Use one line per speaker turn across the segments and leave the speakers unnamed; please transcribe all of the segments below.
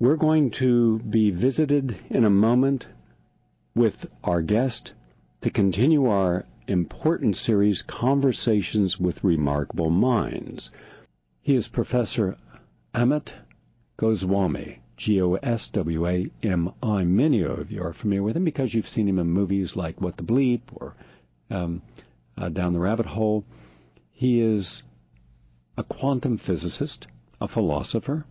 We're going to be visited in a moment with our guest to continue our important series, Conversations with Remarkable Minds. He is Professor Amit Goswami, G O S W A M I. Many of you are familiar with him because you've seen him in movies like What the Bleep or um, uh, Down the Rabbit Hole. He is a quantum physicist, a philosopher.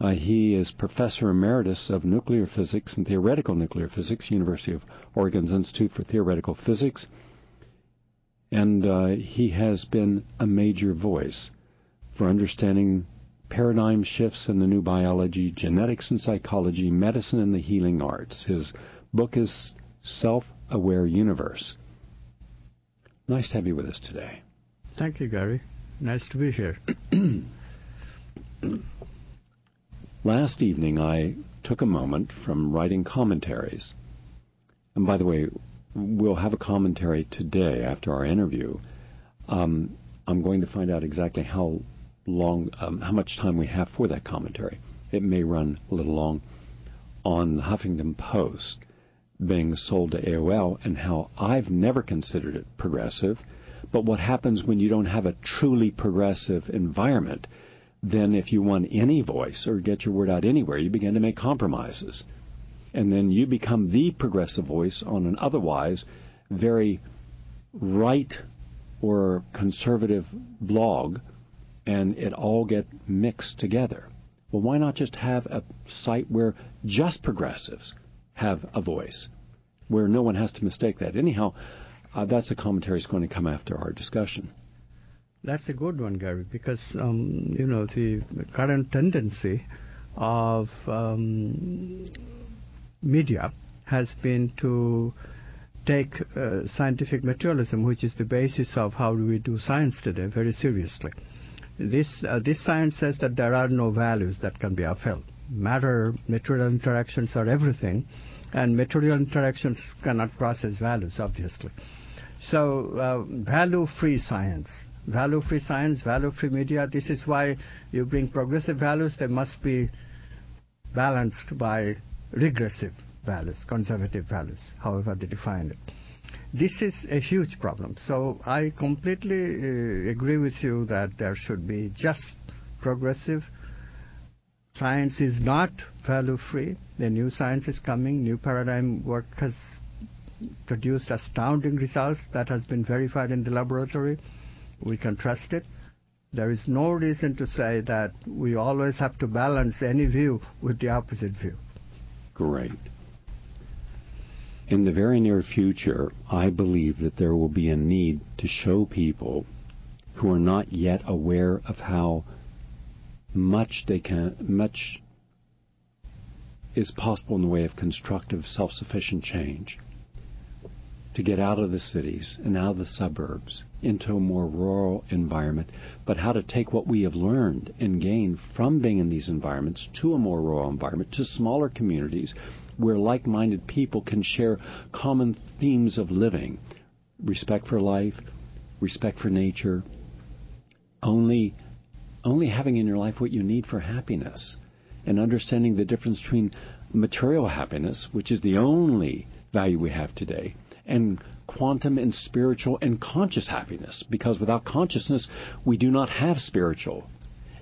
Uh, he is Professor Emeritus of Nuclear Physics and Theoretical Nuclear Physics, University of Oregon's Institute for Theoretical Physics. And uh, he has been a major voice for understanding paradigm shifts in the new biology, genetics and psychology, medicine and the healing arts. His book is Self Aware Universe. Nice to have you with us today.
Thank you, Gary. Nice to be here.
Last evening, I took a moment from writing commentaries. And by the way, we'll have a commentary today after our interview. Um, I'm going to find out exactly how long, um, how much time we have for that commentary. It may run a little long on the Huffington Post being sold to AOL and how I've never considered it progressive. But what happens when you don't have a truly progressive environment? Then, if you want any voice or get your word out anywhere, you begin to make compromises. And then you become the progressive voice on an otherwise very right or conservative blog and it all get mixed together. Well, why not just have a site where just progressives have a voice, where no one has to mistake that? Anyhow, uh, that's a commentary that's going to come after our discussion.
That's a good one, Gary, because um, you know the current tendency of um, media has been to take uh, scientific materialism, which is the basis of how we do science today, very seriously. This, uh, this science says that there are no values that can be upheld. Matter, material interactions are everything, and material interactions cannot process values, obviously. So, uh, value-free science, value-free science, value-free media. This is why you bring progressive values. They must be balanced by regressive values, conservative values, however they define it. This is a huge problem. So I completely uh, agree with you that there should be just progressive. Science is not value free. The new science is coming. New paradigm work has produced astounding results that has been verified in the laboratory. We can trust it. There is no reason to say that we always have to balance any view with the opposite view.
Great. In the very near future, I believe that there will be a need to show people who are not yet aware of how much they can much is possible in the way of constructive self-sufficient change to get out of the cities and out of the suburbs into a more rural environment, but how to take what we have learned and gained from being in these environments to a more rural environment, to smaller communities where like minded people can share common themes of living. Respect for life, respect for nature, only, only having in your life what you need for happiness, and understanding the difference between material happiness, which is the only value we have today, and quantum and spiritual and conscious happiness. Because without consciousness, we do not have spiritual.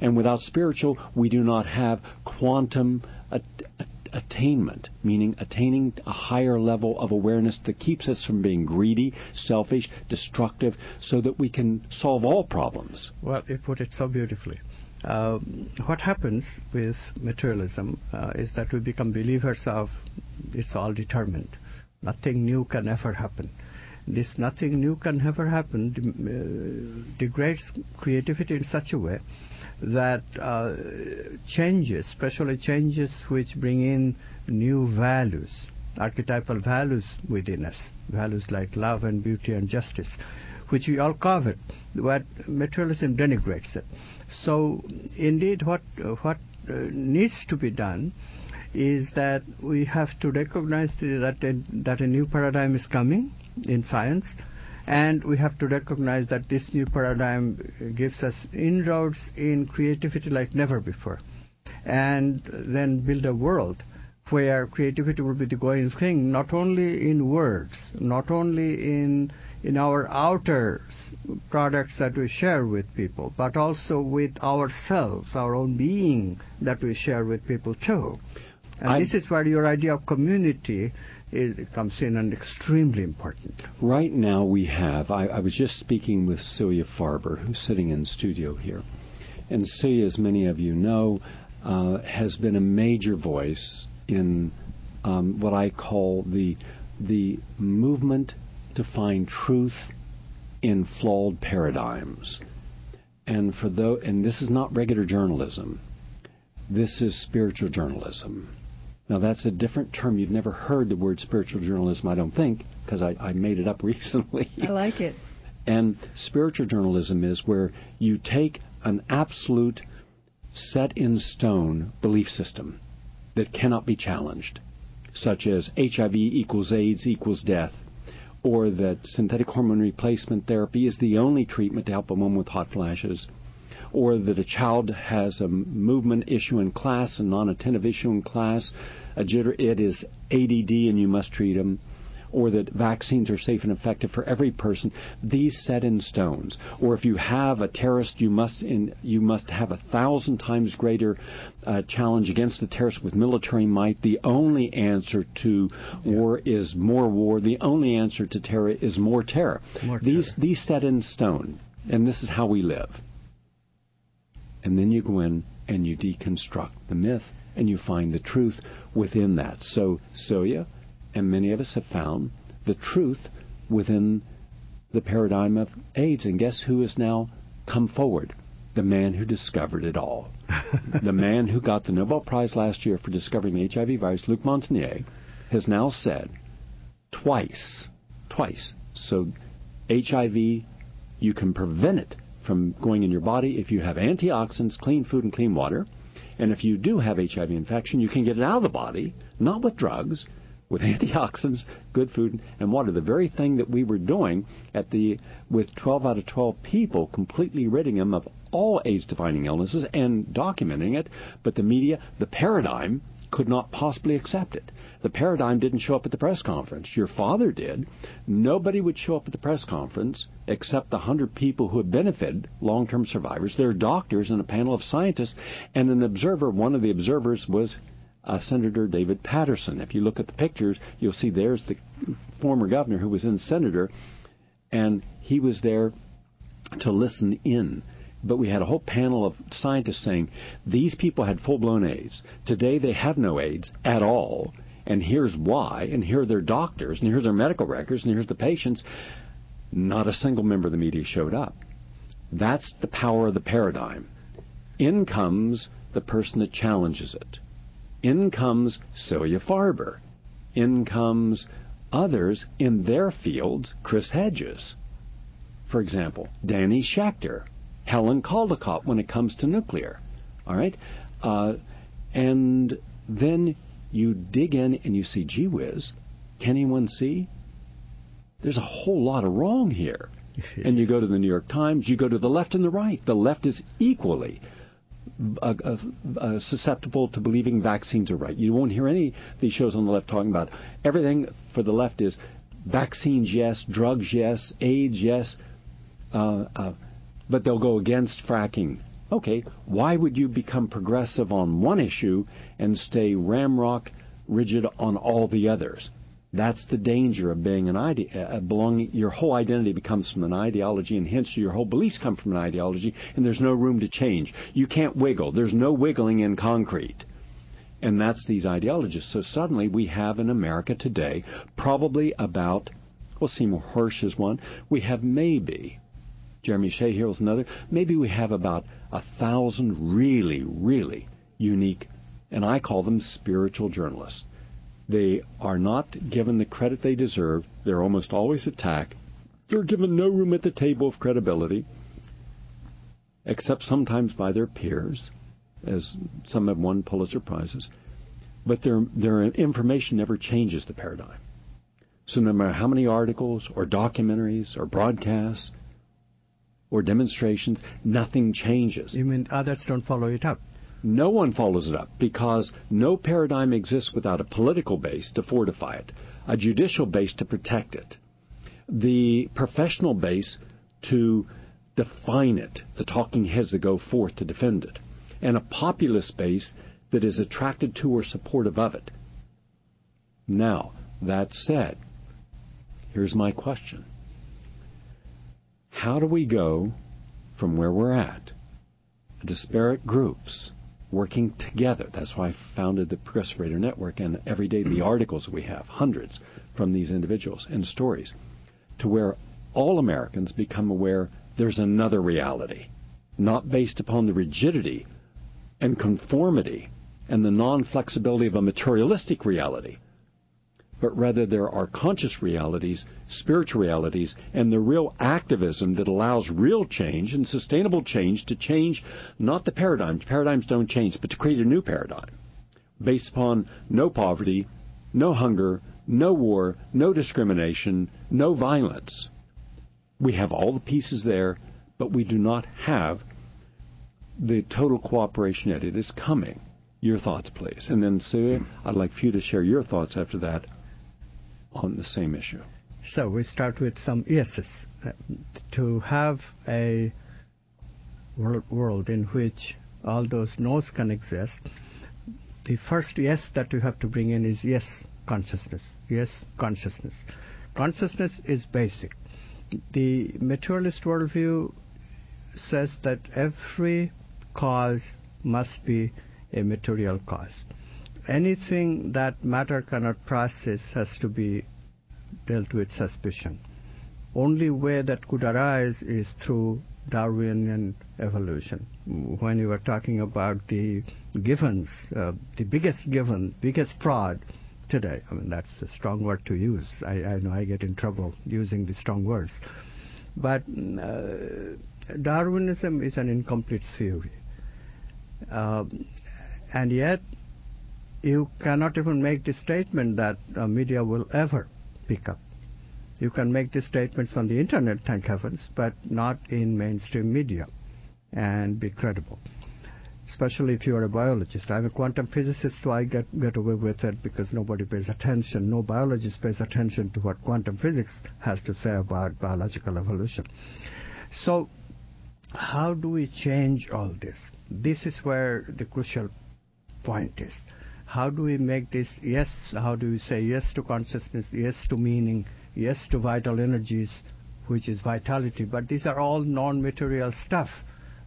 And without spiritual, we do not have quantum attainment, meaning attaining a higher level of awareness that keeps us from being greedy, selfish, destructive, so that we can solve all problems.
Well, you put it so beautifully. Uh, what happens with materialism uh, is that we become believers of it's all determined. Nothing new can ever happen. This nothing new can ever happen uh, degrades creativity in such a way that uh, changes, especially changes which bring in new values, archetypal values within us, values like love and beauty and justice, which we all covet, but materialism denigrates it. So, indeed, what what uh, needs to be done is that we have to recognize that a, that a new paradigm is coming in science and we have to recognize that this new paradigm gives us inroads in creativity like never before. and then build a world where creativity will be the going thing, not only in words, not only in in our outer products that we share with people, but also with ourselves, our own being that we share with people too. And
I-
this is where your idea of community is, comes in and extremely important.
Right now, we have. I, I was just speaking with Celia Farber, who's sitting in studio here. And Celia, as many of you know, uh, has been a major voice in um, what I call the the movement to find truth in flawed paradigms. And for though, and this is not regular journalism. This is spiritual journalism. Now that's a different term. You've never heard the word spiritual journalism, I don't think, because I, I made it up recently.
I like it.
And spiritual journalism is where you take an absolute set in stone belief system that cannot be challenged, such as HIV equals AIDS equals death, or that synthetic hormone replacement therapy is the only treatment to help a woman with hot flashes, or that a child has a movement issue in class, a non-attentive issue in class, a jitter, it is ADD and you must treat them, or that vaccines are safe and effective for every person. These set in stones. Or if you have a terrorist, you must in, you must have a thousand times greater uh, challenge against the terrorist with military might. The only answer to war is more war. The only answer to terror is more terror.
More
these
terror.
these set in stone, and this is how we live. And then you go in and you deconstruct the myth and you find the truth within that. So Soya and many of us have found the truth within the paradigm of AIDS. And guess who has now come forward? The man who discovered it all. the man who got the Nobel Prize last year for discovering the HIV virus, Luc Montagnier, has now said twice, twice. So HIV, you can prevent it from going in your body if you have antioxidants, clean food, and clean water. And if you do have HIV infection, you can get it out of the body, not with drugs, with antioxidants, good food, and water. The very thing that we were doing at the with 12 out of 12 people, completely ridding them of all AIDS-defining illnesses and documenting it, but the media, the paradigm, could not possibly accept it. The paradigm didn't show up at the press conference. Your father did. Nobody would show up at the press conference except the 100 people who had benefited, long term survivors. There are doctors and a panel of scientists, and an observer. One of the observers was uh, Senator David Paterson. If you look at the pictures, you'll see there's the former governor who was in senator, and he was there to listen in. But we had a whole panel of scientists saying these people had full blown AIDS. Today they have no AIDS at all. And here's why, and here are their doctors, and here's their medical records, and here's the patients. Not a single member of the media showed up. That's the power of the paradigm. In comes the person that challenges it. In comes Celia Farber. In comes others in their fields, Chris Hedges. For example, Danny Schechter, Helen Caldicott when it comes to nuclear. All right? Uh, and then you dig in and you see, gee whiz, can anyone see? There's a whole lot of wrong here. and you go to the New York Times, you go to the left and the right. The left is equally uh, uh, uh, susceptible to believing vaccines are right. You won't hear any of these shows on the left talking about everything for the left is vaccines, yes, drugs, yes, AIDS, yes, uh, uh, but they'll go against fracking. Okay, why would you become progressive on one issue and stay ramrock rigid on all the others? That's the danger of being an ide- uh, belonging. Your whole identity becomes from an ideology, and hence your whole beliefs come from an ideology, and there's no room to change. You can't wiggle. There's no wiggling in concrete. And that's these ideologies. So suddenly we have in America today probably about, well, Seymour Hersh is one. We have maybe, Jeremy Shea here is another, maybe we have about a thousand really, really unique, and I call them spiritual journalists. They are not given the credit they deserve. They're almost always attacked. They're given no room at the table of credibility, except sometimes by their peers, as some have won Pulitzer Prizes. But their, their information never changes the paradigm. So no matter how many articles or documentaries or broadcasts or demonstrations, nothing changes.
You mean others don't follow it up?
No one follows it up because no paradigm exists without a political base to fortify it, a judicial base to protect it, the professional base to define it, the talking heads that go forth to defend it, and a populist base that is attracted to or supportive of it. Now, that said, here's my question. How do we go from where we're at, disparate groups working together? That's why I founded the Progressive Radio Network and every day the mm-hmm. articles we have, hundreds from these individuals and stories, to where all Americans become aware there's another reality, not based upon the rigidity and conformity and the non flexibility of a materialistic reality, but rather there are conscious realities, spiritual realities, and the real activism that allows real change and sustainable change to change not the paradigms, paradigms don't change, but to create a new paradigm based upon no poverty, no hunger, no war, no discrimination, no violence. We have all the pieces there, but we do not have the total cooperation yet. It is coming. Your thoughts, please. And then, Sue, I'd like for you to share your thoughts after that on the same issue.
So we start with some yeses. Uh, to have a world in which all those no's can exist, the first yes that you have to bring in is yes, consciousness. Yes, consciousness. Consciousness is basic the materialist worldview says that every cause must be a material cause. Anything that matter cannot process has to be dealt with suspicion. Only way that could arise is through Darwinian evolution. When you were talking about the givens, uh, the biggest given, biggest fraud today. I mean, that's a strong word to use. I, I know I get in trouble using the strong words. But uh, Darwinism is an incomplete theory. Uh, and yet, you cannot even make the statement that uh, media will ever pick up. You can make the statements on the internet, thank heavens, but not in mainstream media and be credible especially if you are a biologist. I'm a quantum physicist, so I get, get away with it because nobody pays attention. No biologist pays attention to what quantum physics has to say about biological evolution. So, how do we change all this? This is where the crucial point is. How do we make this yes? How do we say yes to consciousness, yes to meaning, yes to vital energies, which is vitality? But these are all non material stuff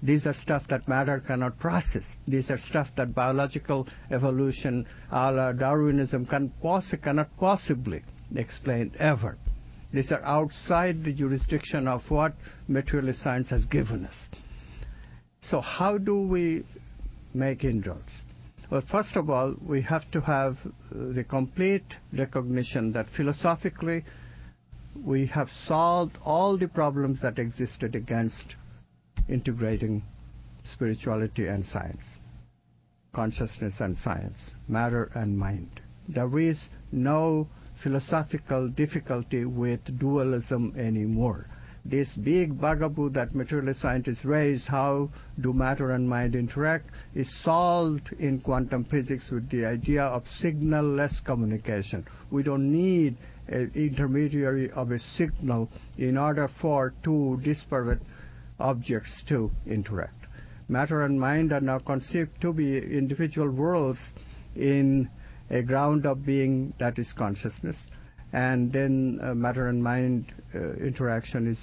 these are stuff that matter cannot process. These are stuff that biological evolution, a la Darwinism, can poss- cannot possibly explain ever. These are outside the jurisdiction of what materialist science has given us. So how do we make inroads? Well, first of all, we have to have uh, the complete recognition that philosophically we have solved all the problems that existed against integrating spirituality and science, consciousness and science, matter and mind. There is no philosophical difficulty with dualism anymore. This big bugaboo that materialist scientists raise, how do matter and mind interact, is solved in quantum physics with the idea of signal-less communication. We don't need an intermediary of a signal in order for two disparate objects to interact. Matter and mind are now conceived to be individual worlds in a ground of being that is consciousness, and then uh, matter and mind uh, interaction is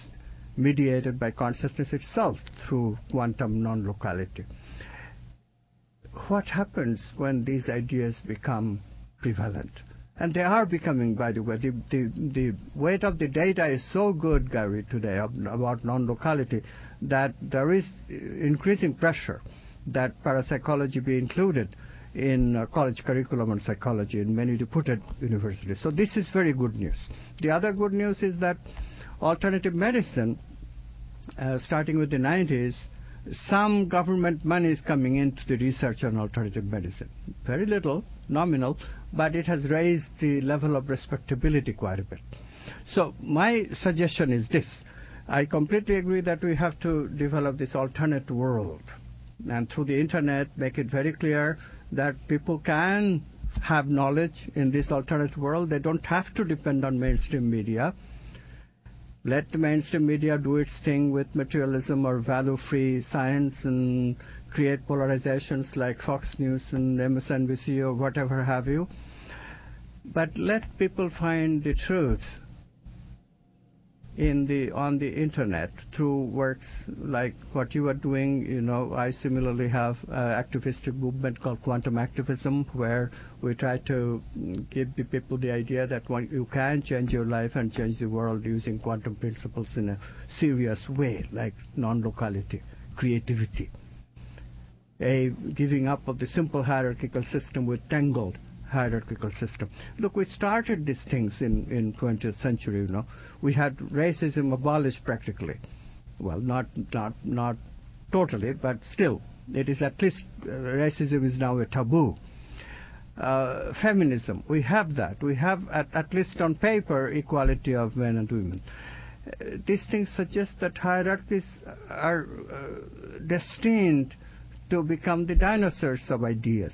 mediated by consciousness itself through quantum non-locality. What happens when these ideas become prevalent? And they are becoming, by the way. The, the, the weight of the data is so good, Gary, today about non-locality that there is increasing pressure that parapsychology be included in uh, college curriculum on psychology in many reputed universities. So this is very good news. The other good news is that alternative medicine, uh, starting with the 90s, some government money is coming into the research on alternative medicine. Very little, nominal, but it has raised the level of respectability quite a bit. So my suggestion is this. I completely agree that we have to develop this alternate world and through the internet make it very clear that people can have knowledge in this alternate world. They don't have to depend on mainstream media. Let the mainstream media do its thing with materialism or value-free science and create polarizations like Fox News and MSNBC or whatever have you. But let people find the truth in the on the internet through works like what you are doing. You know, I similarly have an activistic movement called quantum activism, where we try to give the people the idea that one, you can change your life and change the world using quantum principles in a serious way, like non-locality, creativity, a giving up of the simple hierarchical system with tangled hierarchical system. Look, we started these things in, in 20th century, you know. We had racism abolished practically. Well, not, not, not totally, but still, it is at least, uh, racism is now a taboo. Uh, feminism, we have that. We have, at, at least on paper, equality of men and women. Uh, these things suggest that hierarchies are uh, destined to become the dinosaurs of ideas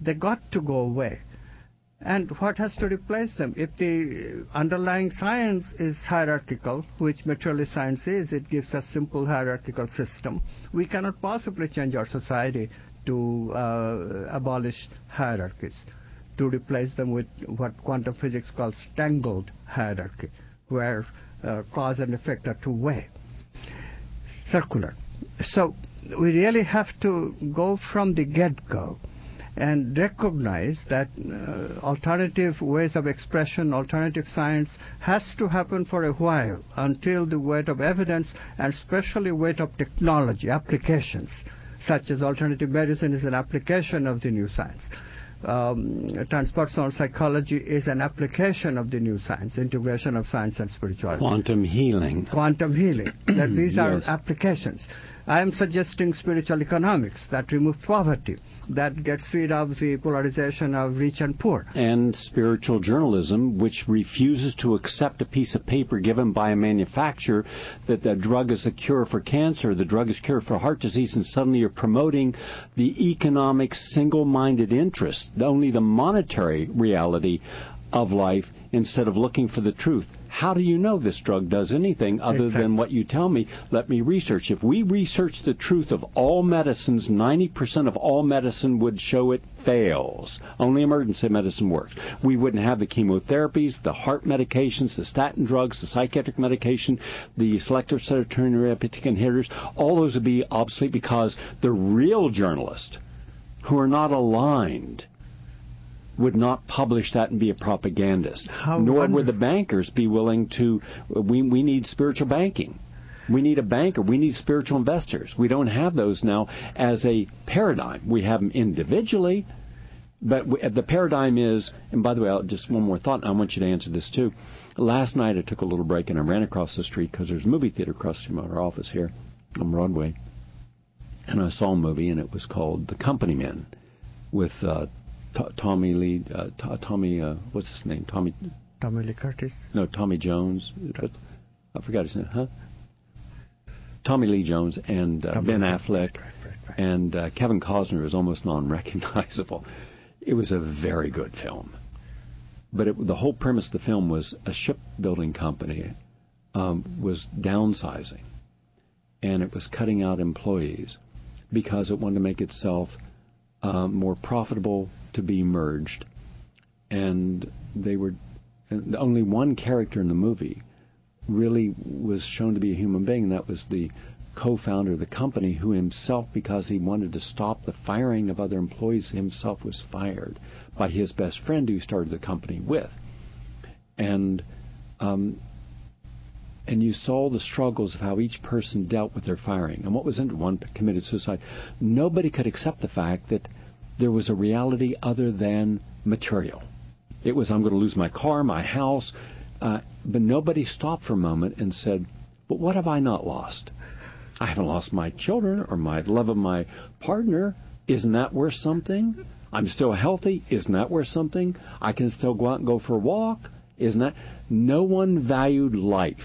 they got to go away. And what has to replace them? If the underlying science is hierarchical, which materialist science is, it gives us simple hierarchical system. We cannot possibly change our society to uh, abolish hierarchies, to replace them with what quantum physics calls tangled hierarchy, where uh, cause and effect are two-way, circular. So we really have to go from the get-go and recognize that uh, alternative ways of expression, alternative science has to happen for a while until the weight of evidence and especially weight of technology, applications, such as alternative medicine is an application of the new science. Um, transpersonal psychology is an application of the new science, integration of science and spirituality.
Quantum healing.
Quantum healing. that these
yes.
are applications. I am suggesting spiritual economics that removes poverty that gets rid of the polarization of rich and poor.
And spiritual journalism, which refuses to accept a piece of paper given by a manufacturer that the drug is a cure for cancer, the drug is a cure for heart disease, and suddenly you're promoting the economic single minded interest, only the monetary reality of life instead of looking for the truth. How do you know this drug does anything other
exactly.
than what you tell me? Let me research. If we research the truth of all medicines, 90% of all medicine would show it fails. Only emergency medicine works. We wouldn't have the chemotherapies, the heart medications, the statin drugs, the psychiatric medication, the selective serotonin reuptake inhibitors. All those would be obsolete because the real journalists who are not aligned would not publish that and be a propagandist.
How
Nor
wonderful.
would the bankers be willing to. We, we need spiritual banking. We need a banker. We need spiritual investors. We don't have those now as a paradigm. We have them individually, but we, the paradigm is, and by the way, I'll, just one more thought, and I want you to answer this too. Last night I took a little break and I ran across the street because there's a movie theater across from our office here on Broadway. And I saw a movie, and it was called The Company Men with uh, T- Tommy Lee, uh, T- Tommy, uh, what's his name? Tommy,
Tommy Lee Curtis.
no, Tommy Jones. I forgot his name. Huh? Tommy Lee Jones and uh, Ben Affleck
right, right, right.
and uh, Kevin Costner is almost non-recognizable. It was a very good film, but it, the whole premise of the film was a shipbuilding company um, was downsizing, and it was cutting out employees because it wanted to make itself uh, more profitable to be merged, and they were and only one character in the movie really was shown to be a human being, and that was the co-founder of the company who himself, because he wanted to stop the firing of other employees, himself was fired by his best friend who started the company with. And um, and you saw the struggles of how each person dealt with their firing. And what was in one committed suicide. Nobody could accept the fact that there was a reality other than material. It was I'm going to lose my car, my house, uh, but nobody stopped for a moment and said, "But what have I not lost? I haven't lost my children or my love of my partner. Isn't that worth something? I'm still healthy. Isn't that worth something? I can still go out and go for a walk. Isn't that? No one valued life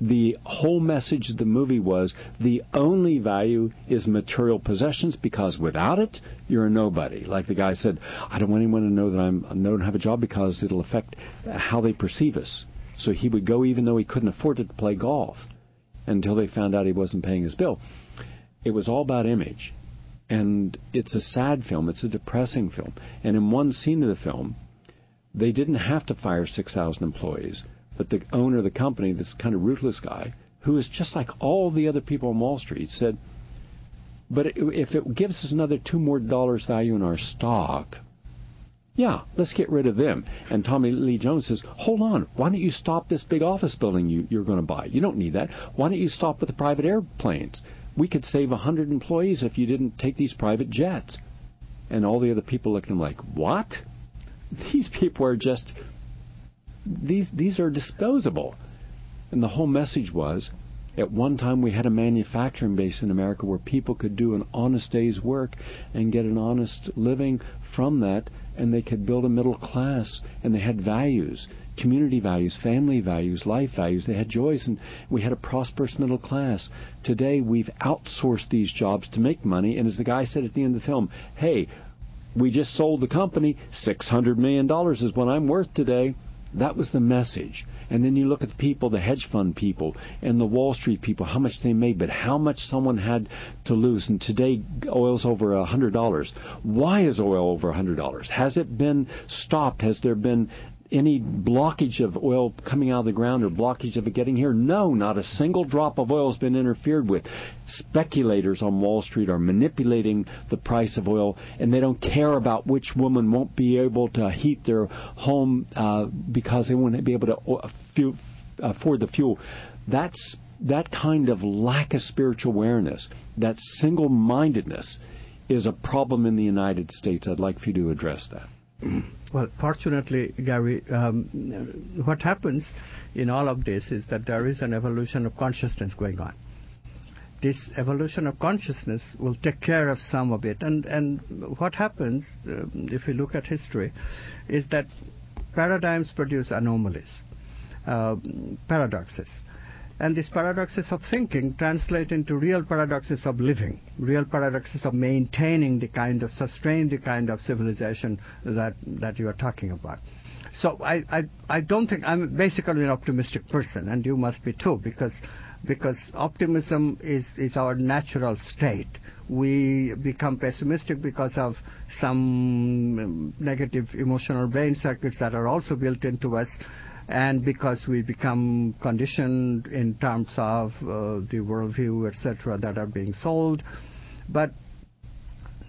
the whole message of the movie was the only value is material possessions because without it you're a nobody. Like the guy said, I don't want anyone to know that I'm I don't have a job because it'll affect how they perceive us. So he would go even though he couldn't afford to play golf until they found out he wasn't paying his bill. It was all about image. And it's a sad film, it's a depressing film. And in one scene of the film, they didn't have to fire 6,000 employees but the owner of the company, this kind of ruthless guy, who is just like all the other people on Wall Street, said, but if it gives us another two more dollars value in our stock, yeah, let's get rid of them. And Tommy Lee Jones says, hold on, why don't you stop this big office building you, you're going to buy? You don't need that. Why don't you stop with the private airplanes? We could save 100 employees if you didn't take these private jets. And all the other people look at him like, what? These people are just these these are disposable. And the whole message was at one time we had a manufacturing base in America where people could do an honest day's work and get an honest living from that and they could build a middle class and they had values, community values, family values, life values, they had joys and we had a prosperous middle class. Today we've outsourced these jobs to make money and as the guy said at the end of the film, hey, we just sold the company, $600 million is what I'm worth today. That was the message. And then you look at the people, the hedge fund people and the Wall Street people, how much they made, but how much someone had to lose. And today, oil's over a $100. Why is oil over a $100? Has it been stopped? Has there been any blockage of oil coming out of the ground or blockage of it getting here? No, not a single drop of oil has been interfered with. Speculators on Wall Street are manipulating the price of oil, and they don't care about which woman won't be able to heat their home uh, because they won't be able to afford the fuel. That's that kind of lack of spiritual awareness, that single-mindedness, is a problem in the United States. I'd like for you to address that.
Well, fortunately, Gary, um, what happens in all of this is that there is an evolution of consciousness going on. This evolution of consciousness will take care of some of it. And, and what happens, uh, if you look at history, is that paradigms produce anomalies, uh, paradoxes. And these paradoxes of thinking translate into real paradoxes of living, real paradoxes of maintaining the kind of, sustain the kind of civilization that, that you are talking about. So I, I, I don't think, I'm basically an optimistic person, and you must be too, because, because optimism is, is our natural state. We become pessimistic because of some negative emotional brain circuits that are also built into us and because we become conditioned in terms of uh, the worldview, etc., that are being sold. But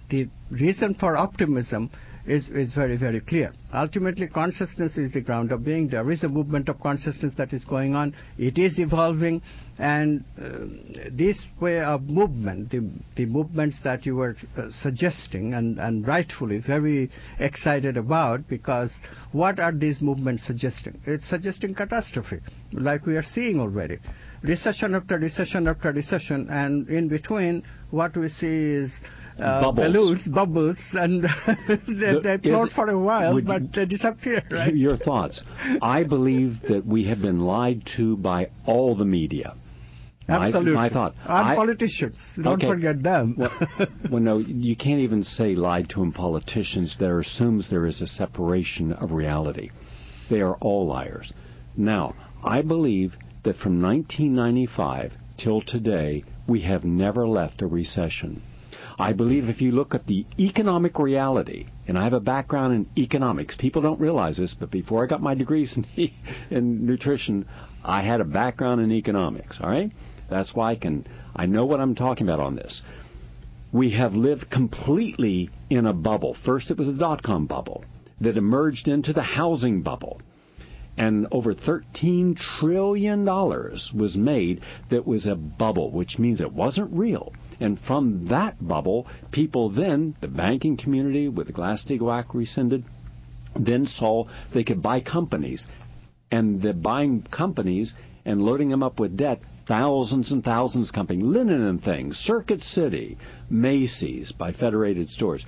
the reason for optimism is, is very, very clear. Ultimately, consciousness is the ground of being. There is a movement of consciousness that is going on. It is evolving, and uh, this way of movement, the, the movements that you were uh, suggesting, and, and rightfully very excited about, because what are these movements suggesting? It's suggesting catastrophe, like we are seeing already. Recession after recession after recession, and in between, what we see is uh,
bubbles.
balloons, bubbles, and they, they float for a while, but you, they disappear. Right?
Your thoughts? I believe that we have been lied to by all the media.
Absolutely.
My, my thought.
And I, politicians. Don't
okay.
forget them.
well, well, no, you can't even say lied to in politicians. There assumes there is a separation of reality. They are all liars. Now, I believe that from 1995 till today, we have never left a recession. I believe if you look at the economic reality, and I have a background in economics, people don't realize this, but before I got my degrees in, in nutrition, I had a background in economics, all right? That's why I can, I know what I'm talking about on this. We have lived completely in a bubble. First, it was a dot com bubble that emerged into the housing bubble and over $13 trillion was made that was a bubble, which means it wasn't real. And from that bubble, people then, the banking community with the Glass-Steagall Act rescinded, then saw they could buy companies. And the buying companies and loading them up with debt, thousands and thousands of companies, Linen and Things, Circuit City, Macy's by Federated Stores.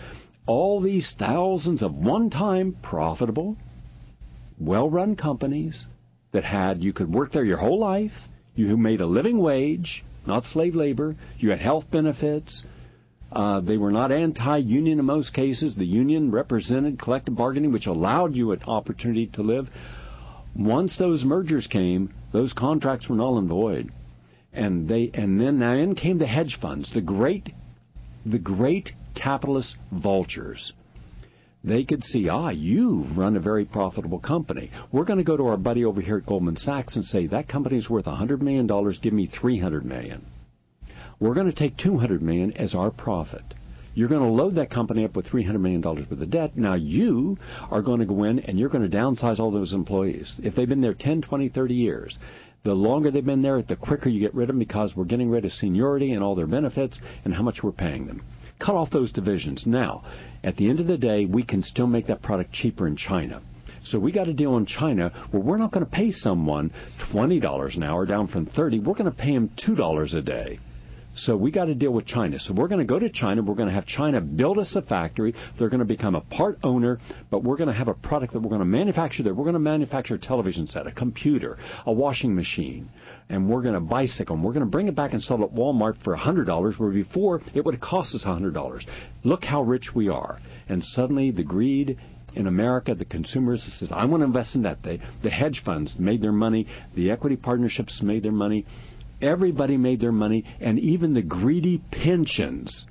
All these thousands of one-time profitable, well-run companies that had, you could work there your whole life, You made a living wage, not slave labor. You had health benefits. Uh, they were not anti-union in most cases. The union represented collective bargaining, which allowed you an opportunity to live. Once those mergers came, those contracts were null and void, and they and then now in came the hedge funds, the great, the great capitalist vultures. They could see, ah, you've run a very profitable company. We're going to go to our buddy over here at Goldman Sachs and say that company's worth $100 million. Give me $300 million. We're going to take 200 million as our profit. You're going to load that company up with $300 million worth of debt. Now you are going to go in and you're going to downsize all those employees. If they've been there 10, 20, 30 years, the longer they've been there, the quicker you get rid of them because we're getting rid of seniority and all their benefits and how much we're paying them. Cut off those divisions. Now, at the end of the day, we can still make that product cheaper in China. So we got a deal in China where we're not going to pay someone $20 an hour down from 30. We're going to pay them $2 a day. So we got to deal with China. So we're going to go to China. We're going to have China build us a factory. They're going to become a part owner, but we're going to have a product that we're going to manufacture there. We're going to manufacture a television set, a computer, a washing machine, and we're going to bicycle. And we're going to bring it back and sell it at Walmart for $100, where before it would have cost us $100. Look how rich we are. And suddenly the greed in America, the consumers says, I want to invest in that. They, the hedge funds made their money. The equity partnerships made their money. Everybody made their money, and even the greedy pensions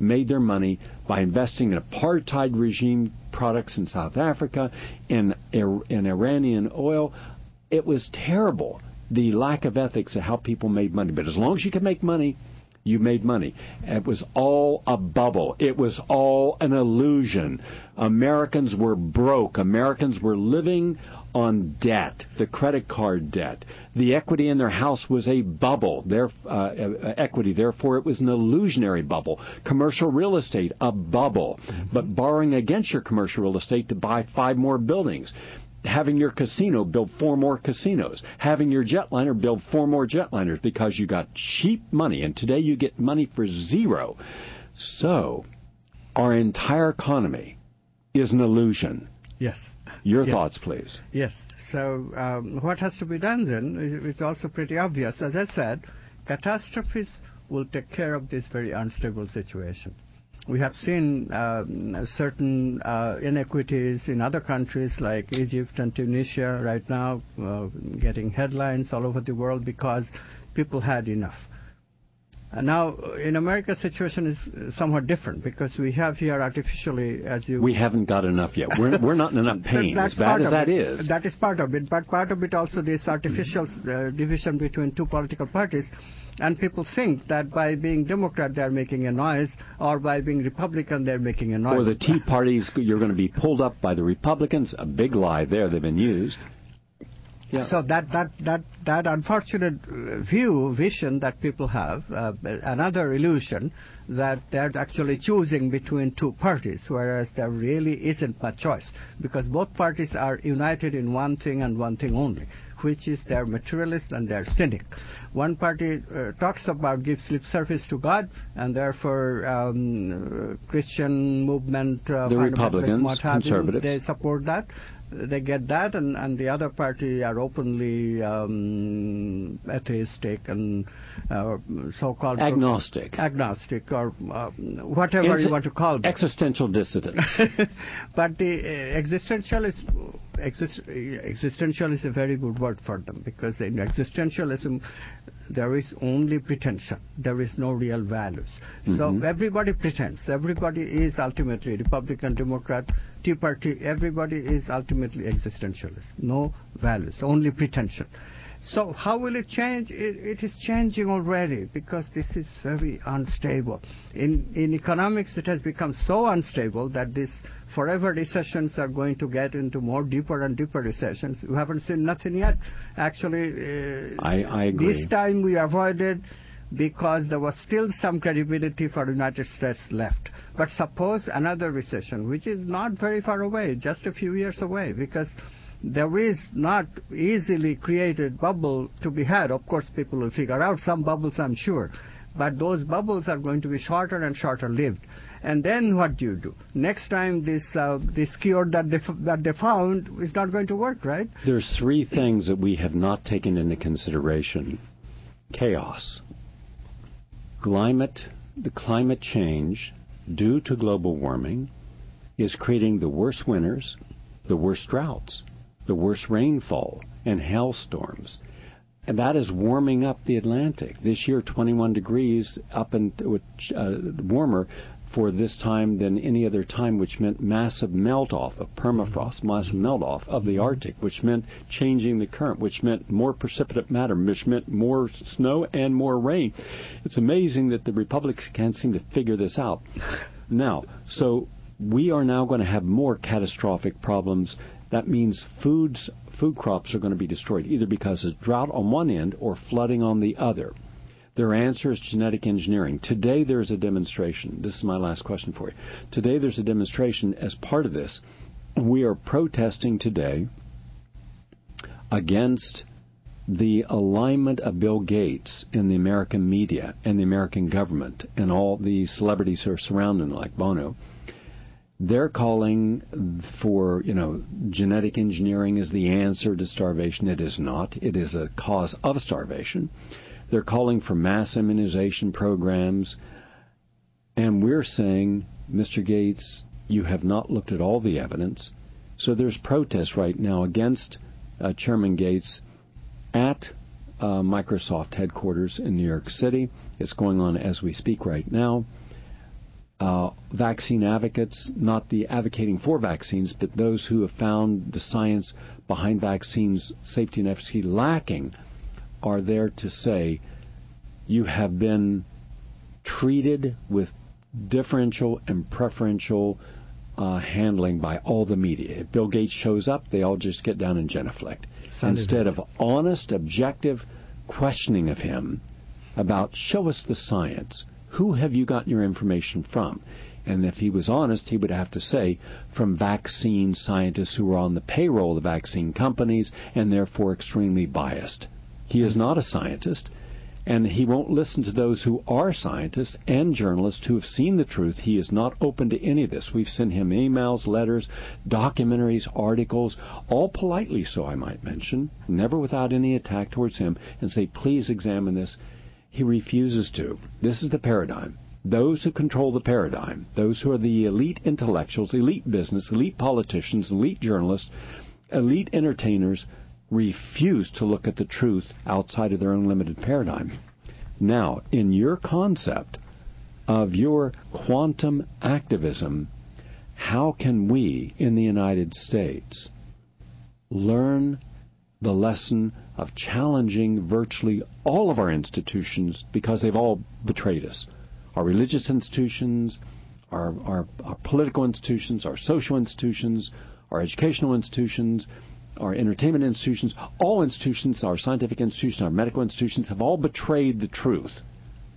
made their money by investing in apartheid regime products in South Africa, in, in Iranian oil. It was terrible, the lack of ethics of how people made money. But as long as you could make money, you made money. It was all a bubble. It was all an illusion. Americans were broke. Americans were living on debt, the credit card debt. The equity in their house was a bubble, their uh, uh, equity. Therefore, it was an illusionary bubble. Commercial real estate, a bubble, but borrowing against your commercial real estate to buy five more buildings. Having your casino build four more casinos, having your jetliner build four more jetliners because you got cheap money, and today you get money for zero. So, our entire economy is an illusion.
Yes.
Your yes. thoughts, please.
Yes. So um, what has to be done then? It's also pretty obvious. As I said, catastrophes will take care of this very unstable situation. We have seen um, certain uh, inequities in other countries like Egypt and Tunisia right now uh, getting headlines all over the world because people had enough. Uh, now, in America, situation is somewhat different because we have here artificially, as you.
We haven't got enough yet. We're, we're not in enough pain, as bad as that
it.
is.
That is part of it. But part of it also this artificial uh, division between two political parties. And people think that by being Democrat they're making a noise, or by being Republican they're making a noise.
Or the Tea Parties, you're going to be pulled up by the Republicans. A big lie there. They've been used.
Yeah. So that, that, that, that unfortunate view, vision that people have, uh, another illusion that they're actually choosing between two parties, whereas there really isn't much choice, because both parties are united in one thing and one thing only, which is they're materialist and they're cynic. One party uh, talks about gives lip service to God, and therefore um, Christian movement,
uh, the Republicans, conservatives,
they support that they get that, and, and the other party are openly um, atheistic and uh, so-called
agnostic,
agnostic, or uh, whatever you want to call them.
Existential dissidents.
but the uh, existential is exist, existential is a very good word for them because in existentialism there is only pretension. There is no real values. Mm-hmm. So everybody pretends. Everybody is ultimately Republican, Democrat, Tea Party. Everybody is ultimately existentialist. No values, only pretension. So how will it change? It, it is changing already because this is very unstable. In, in economics, it has become so unstable that these forever recessions are going to get into more deeper and deeper recessions. We haven't seen nothing yet. Actually,
uh, I, I agree.
this time we avoided because there was still some credibility for the United States left. But suppose another recession, which is not very far away, just a few years away, because there is not easily created bubble to be had. Of course, people will figure out some bubbles, I'm sure. But those bubbles are going to be shorter and shorter lived. And then what do you do? Next time this uh, this cure that they that they found is not going to work, right?
There's three things that we have not taken into consideration chaos. Climate, the climate change due to global warming is creating the worst winters, the worst droughts, the worst rainfall, and hailstorms. And that is warming up the Atlantic. This year, 21 degrees up and uh, warmer for this time than any other time, which meant massive melt off of permafrost, massive melt off of the Arctic, which meant changing the current, which meant more precipitate matter, which meant more snow and more rain. It's amazing that the Republicans can't seem to figure this out. Now, so we are now going to have more catastrophic problems. That means foods, food crops are going to be destroyed, either because of drought on one end or flooding on the other. Their answer is genetic engineering. Today there's a demonstration. This is my last question for you. Today there's a demonstration as part of this. We are protesting today against the alignment of Bill Gates in the American media and the American government and all the celebrities who are surrounding like Bono they're calling for, you know, genetic engineering is the answer to starvation. It is not. It is a cause of starvation. They're calling for mass immunization programs. And we're saying, Mr. Gates, you have not looked at all the evidence. So there's protest right now against uh, Chairman Gates at uh, Microsoft headquarters in New York City. It's going on as we speak right now uh, vaccine advocates, not the advocating for vaccines, but those who have found the science behind vaccines safety and efficacy lacking, are there to say you have been treated with differential and preferential uh, handling by all the media. If Bill Gates shows up, they all just get down and genuflect. Instead of honest, objective questioning of him about show us the science who have you gotten your information from? And if he was honest, he would have to say from vaccine scientists who are on the payroll of the vaccine companies and therefore extremely biased. He is not a scientist, and he won't listen to those who are scientists and journalists who have seen the truth. He is not open to any of this. We've sent him emails, letters, documentaries, articles, all politely so, I might mention, never without any attack towards him, and say, please examine this. He refuses to. This is the paradigm. Those who control the paradigm, those who are the elite intellectuals, elite business, elite politicians, elite journalists, elite entertainers, refuse to look at the truth outside of their own limited paradigm. Now, in your concept of your quantum activism, how can we in the United States learn the lesson of challenging virtually all of our institutions because they've all betrayed us. Our religious institutions, our, our, our political institutions, our social institutions, our educational institutions, our entertainment institutions, all institutions, our scientific institutions, our medical institutions have all betrayed the truth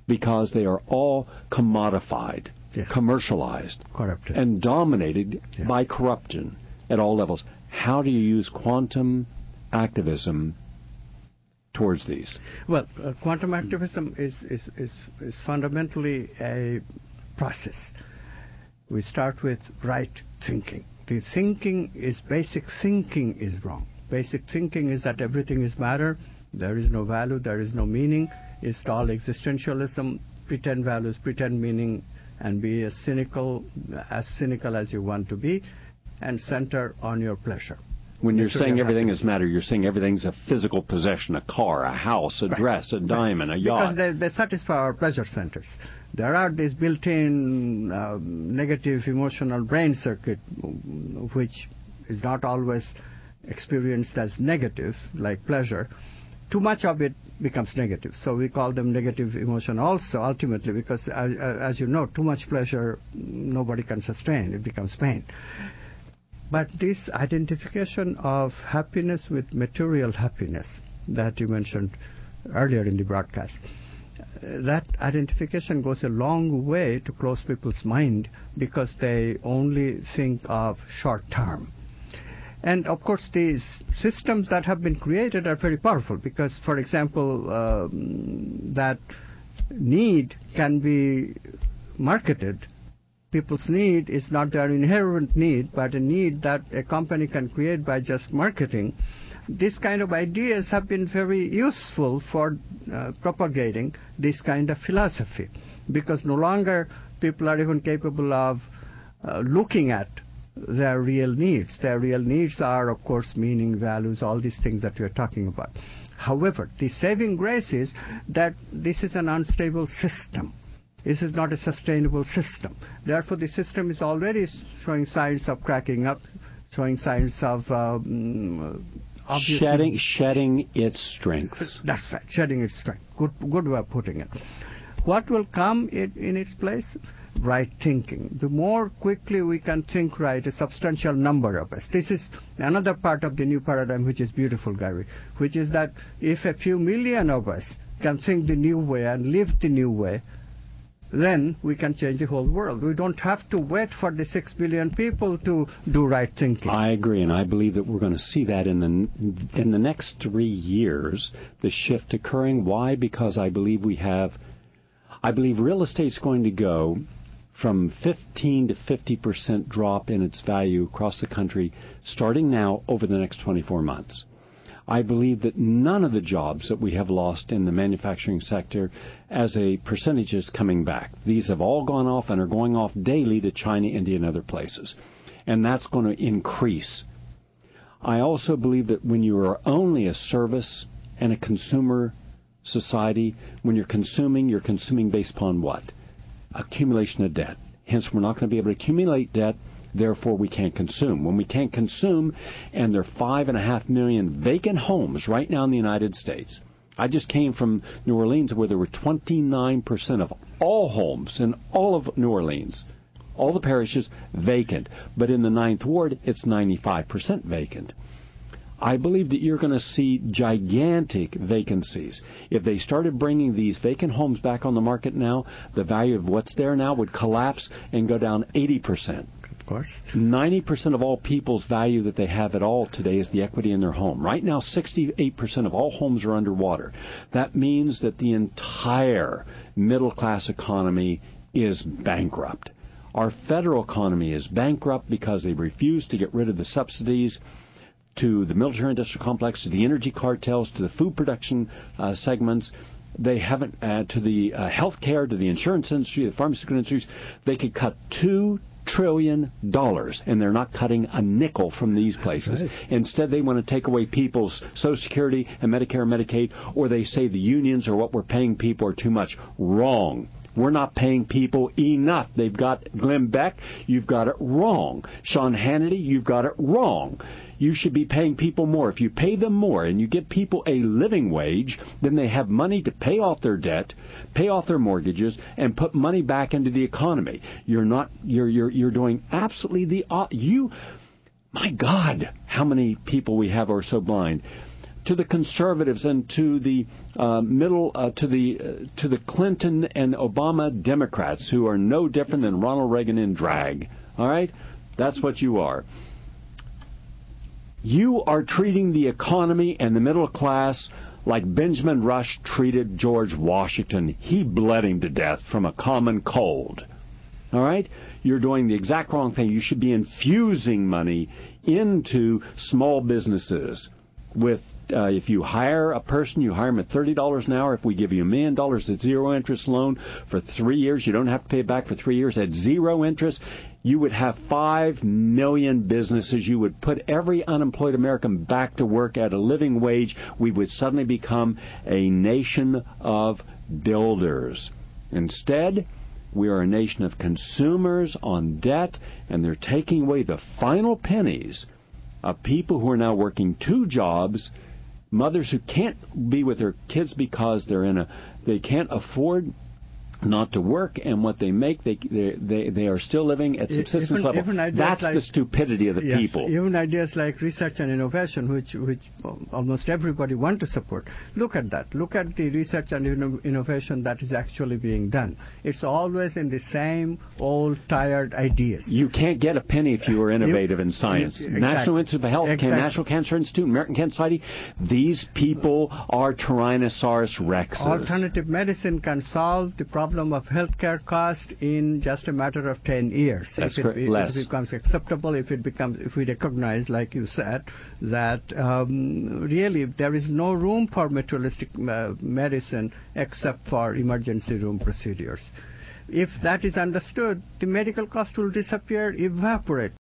because they are all commodified, yes. commercialized,
corrupted,
and dominated by corruption at all levels. How do you use quantum activism towards these?
Well, uh, quantum activism is, is, is, is fundamentally a process. We start with right thinking. The thinking is basic thinking is wrong. Basic thinking is that everything is matter, there is no value, there is no meaning. It's all existentialism, pretend values, pretend meaning, and be as cynical as cynical as you want to be, and center on your pleasure.
When you're saying everything is matter, you're saying everything's a physical possession, a car, a house, a right. dress, a diamond, a yacht.
Because they, they, satisfy our pleasure centers. There are these built-in uh, negative emotional brain circuit, which is not always experienced as negative, like pleasure. Too much of it becomes negative. So we call them negative emotion also, ultimately, because as, as you know, too much pleasure nobody can sustain. It becomes pain. But this identification of happiness with material happiness that you mentioned earlier in the broadcast, that identification goes a long way to close people's mind because they only think of short term. And of course, these systems that have been created are very powerful because, for example, um, that need can be marketed people's need is not their inherent need, but a need that a company can create by just marketing these kind of ideas have been very useful for uh, propagating this kind of philosophy because no longer people are even capable of uh, looking at their real needs. Their real needs are, of course, meaning, values, all these things that we are talking about. However, the saving grace is that this is an unstable system. This is not a sustainable system. Therefore, the system is already showing signs of cracking up, showing signs of um,
shedding shedding its strengths.
That's right, shedding its strength. Good, good way of putting it. What will come in, in its place? right thinking. The more quickly we can think right, a substantial number of us. This is another part of the new paradigm which is beautiful, Gary, which is that if a few million of us can think the new way and live the new way, then we can change the whole world. We don't have to wait for the six billion people to do right thinking.
I agree, and I believe that we're going to see that in the in the next three years, the shift occurring. Why? Because I believe we have. I believe real estate's going to go from 15 to 50 percent drop in its value across the country starting now over the next 24 months. I believe that none of the jobs that we have lost in the manufacturing sector as a percentage is coming back. These have all gone off and are going off daily to China, India, and other places. And that's going to increase. I also believe that when you are only a service and a consumer society, when you're consuming, you're consuming based upon what? accumulation of debt. Hence, we're not going to be able to accumulate debt. Therefore, we can't consume. When we can't consume, and there are five and a half million vacant homes right now in the United States. I just came from New Orleans where there were 29% of all homes in all of New Orleans, all the parishes, vacant. But in the Ninth Ward, it's 95% vacant. I believe that you're going to see gigantic vacancies. If they started bringing these vacant homes back on the market now, the value of what's there now would collapse and go down 80%.
Course.
90% of all people's value that they have at all today is the equity in their home. Right now, 68% of all homes are underwater. That means that the entire middle class economy is bankrupt. Our federal economy is bankrupt because they refuse to get rid of the subsidies to the military industrial complex, to the energy cartels, to the food production uh, segments. They haven't, uh, to the uh, healthcare, to the insurance industry, the pharmaceutical industries. They could cut two trillion dollars, and they're not cutting a nickel from these places. Right. Instead, they want to take away people's Social Security and Medicare and Medicaid, or they say the unions or what we're paying people are too much. Wrong. We're not paying people enough. They've got Glenn Beck, you've got it wrong. Sean Hannity, you've got it wrong you should be paying people more. If you pay them more and you give people a living wage, then they have money to pay off their debt, pay off their mortgages, and put money back into the economy. You're not. You're you're you're doing absolutely the uh, you. My God, how many people we have are so blind to the conservatives and to the uh, middle uh, to the uh, to the Clinton and Obama Democrats who are no different than Ronald Reagan in drag. All right, that's what you are. You are treating the economy and the middle class like Benjamin Rush treated George Washington. He bled him to death from a common cold. All right? You're doing the exact wrong thing. You should be infusing money into small businesses with uh, if you hire a person, you hire them at thirty dollars an hour. If we give you a million dollars at zero interest loan for three years, you don't have to pay it back for three years at zero interest. You would have five million businesses. You would put every unemployed American back to work at a living wage. We would suddenly become a nation of builders. Instead, we are a nation of consumers on debt, and they're taking away the final pennies of people who are now working two jobs, mothers who can't be with their kids because they're in a they can't afford not to work, and what they make, they they they are still living at subsistence even, level. Even That's like, the stupidity of the
yes,
people.
Even ideas like research and innovation, which which almost everybody want to support. Look at that. Look at the research and innovation that is actually being done. It's always in the same old tired ideas.
You can't get a penny if you are innovative you, in science. Exactly. National Institute of Health, exactly. National Cancer Institute, American Cancer Society. These people are Tyrannosaurus rexes.
Alternative medicine can solve the problem problem of healthcare cost in just a matter of 10 years.
That's
if, it, be-
Less.
if it becomes acceptable, if it becomes, if we recognize, like you said, that um, really there is no room for materialistic uh, medicine except for emergency room procedures. If that is understood, the medical cost will disappear, evaporate.